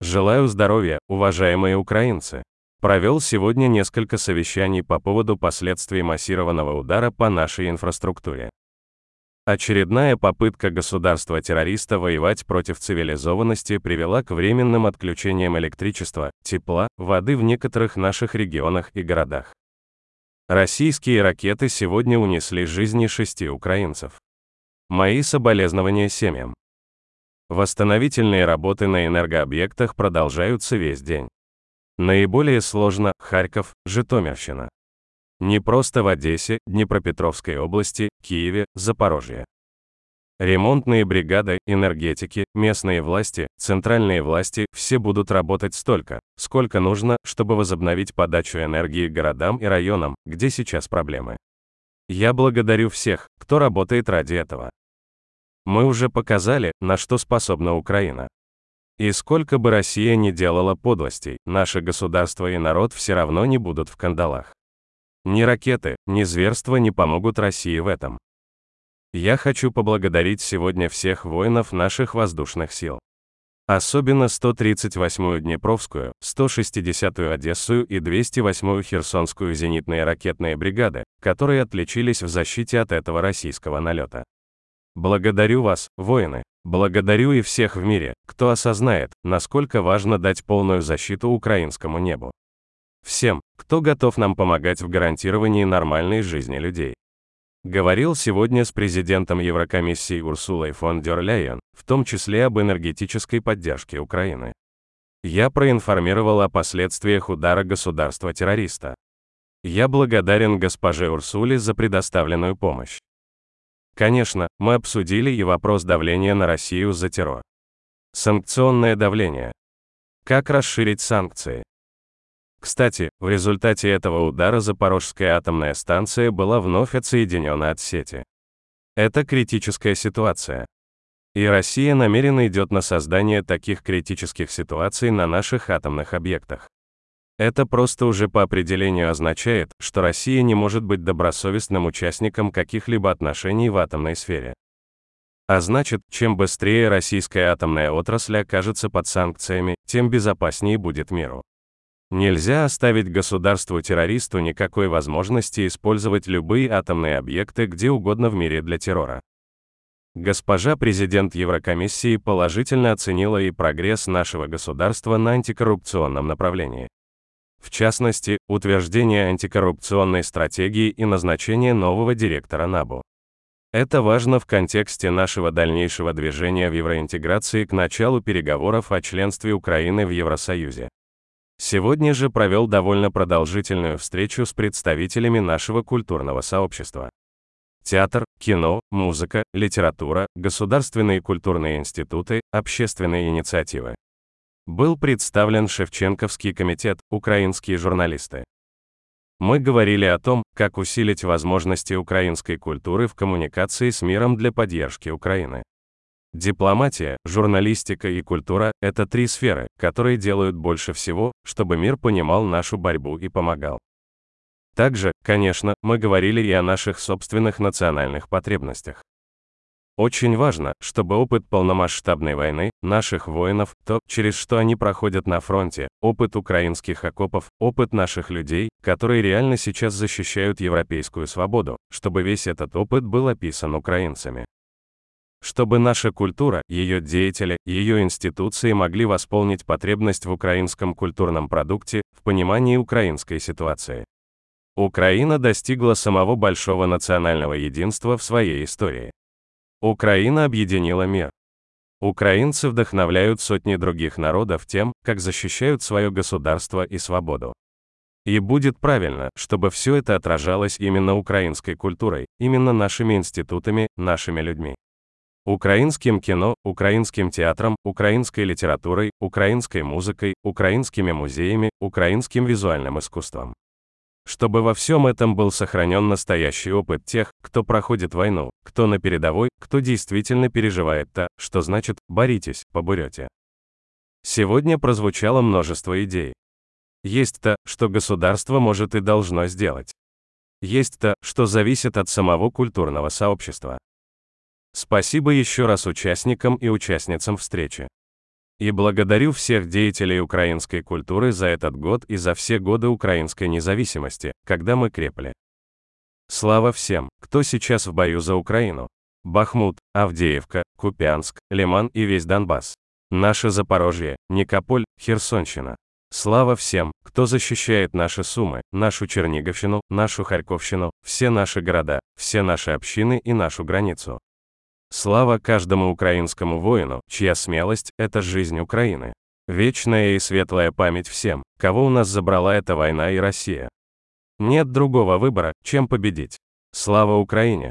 Желаю здоровья, уважаемые украинцы. Провел сегодня несколько совещаний по поводу последствий массированного удара по нашей инфраструктуре. Очередная попытка государства-террориста воевать против цивилизованности привела к временным отключениям электричества, тепла, воды в некоторых наших регионах и городах. Российские ракеты сегодня унесли жизни шести украинцев. Мои соболезнования семьям. Восстановительные работы на энергообъектах продолжаются весь день. Наиболее сложно Харьков, Житомирщина. Не просто в Одессе, Днепропетровской области, Киеве, Запорожье. Ремонтные бригады, энергетики, местные власти, центральные власти – все будут работать столько, сколько нужно, чтобы возобновить подачу энергии городам и районам, где сейчас проблемы. Я благодарю всех, кто работает ради этого. Мы уже показали, на что способна Украина. И сколько бы Россия ни делала подлостей, наше государство и народ все равно не будут в кандалах. Ни ракеты, ни зверства не помогут России в этом. Я хочу поблагодарить сегодня всех воинов наших воздушных сил. Особенно 138-ю Днепровскую, 160-ю Одессу и 208-ю Херсонскую зенитные ракетные бригады, которые отличились в защите от этого российского налета. Благодарю вас, воины. Благодарю и всех в мире, кто осознает, насколько важно дать полную защиту украинскому небу. Всем, кто готов нам помогать в гарантировании нормальной жизни людей. Говорил сегодня с президентом Еврокомиссии Урсулой фон дер Ляйен, в том числе об энергетической поддержке Украины. Я проинформировал о последствиях удара государства-террориста. Я благодарен госпоже Урсуле за предоставленную помощь. Конечно, мы обсудили и вопрос давления на Россию за террор. Санкционное давление. Как расширить санкции? Кстати, в результате этого удара Запорожская атомная станция была вновь отсоединена от сети. Это критическая ситуация. И Россия намеренно идет на создание таких критических ситуаций на наших атомных объектах. Это просто уже по определению означает, что Россия не может быть добросовестным участником каких-либо отношений в атомной сфере. А значит, чем быстрее российская атомная отрасль окажется под санкциями, тем безопаснее будет миру. Нельзя оставить государству-террористу никакой возможности использовать любые атомные объекты где угодно в мире для террора. Госпожа президент Еврокомиссии положительно оценила и прогресс нашего государства на антикоррупционном направлении. В частности, утверждение антикоррупционной стратегии и назначение нового директора НАБУ. Это важно в контексте нашего дальнейшего движения в евроинтеграции к началу переговоров о членстве Украины в Евросоюзе. Сегодня же провел довольно продолжительную встречу с представителями нашего культурного сообщества. Театр, кино, музыка, литература, государственные культурные институты, общественные инициативы. Был представлен Шевченковский комитет, украинские журналисты. Мы говорили о том, как усилить возможности украинской культуры в коммуникации с миром для поддержки Украины. Дипломатия, журналистика и культура – это три сферы, которые делают больше всего, чтобы мир понимал нашу борьбу и помогал. Также, конечно, мы говорили и о наших собственных национальных потребностях. Очень важно, чтобы опыт полномасштабной войны, наших воинов, то, через что они проходят на фронте, опыт украинских окопов, опыт наших людей, которые реально сейчас защищают европейскую свободу, чтобы весь этот опыт был описан украинцами. Чтобы наша культура, ее деятели, ее институции могли восполнить потребность в украинском культурном продукте, в понимании украинской ситуации. Украина достигла самого большого национального единства в своей истории. Украина объединила мир. Украинцы вдохновляют сотни других народов тем, как защищают свое государство и свободу. И будет правильно, чтобы все это отражалось именно украинской культурой, именно нашими институтами, нашими людьми. Украинским кино, украинским театром, украинской литературой, украинской музыкой, украинскими музеями, украинским визуальным искусством чтобы во всем этом был сохранен настоящий опыт тех, кто проходит войну, кто на передовой, кто действительно переживает то, что значит «боритесь, побурете». Сегодня прозвучало множество идей. Есть то, что государство может и должно сделать. Есть то, что зависит от самого культурного сообщества. Спасибо еще раз участникам и участницам встречи. И благодарю всех деятелей украинской культуры за этот год и за все годы украинской независимости, когда мы крепли. Слава всем, кто сейчас в бою за Украину. Бахмут, Авдеевка, Купянск, Лиман и весь Донбасс. Наше Запорожье, Никополь, Херсонщина. Слава всем, кто защищает наши Сумы, нашу Черниговщину, нашу Харьковщину, все наши города, все наши общины и нашу границу. Слава каждому украинскому воину, чья смелость – это жизнь Украины. Вечная и светлая память всем, кого у нас забрала эта война и Россия. Нет другого выбора, чем победить. Слава Украине!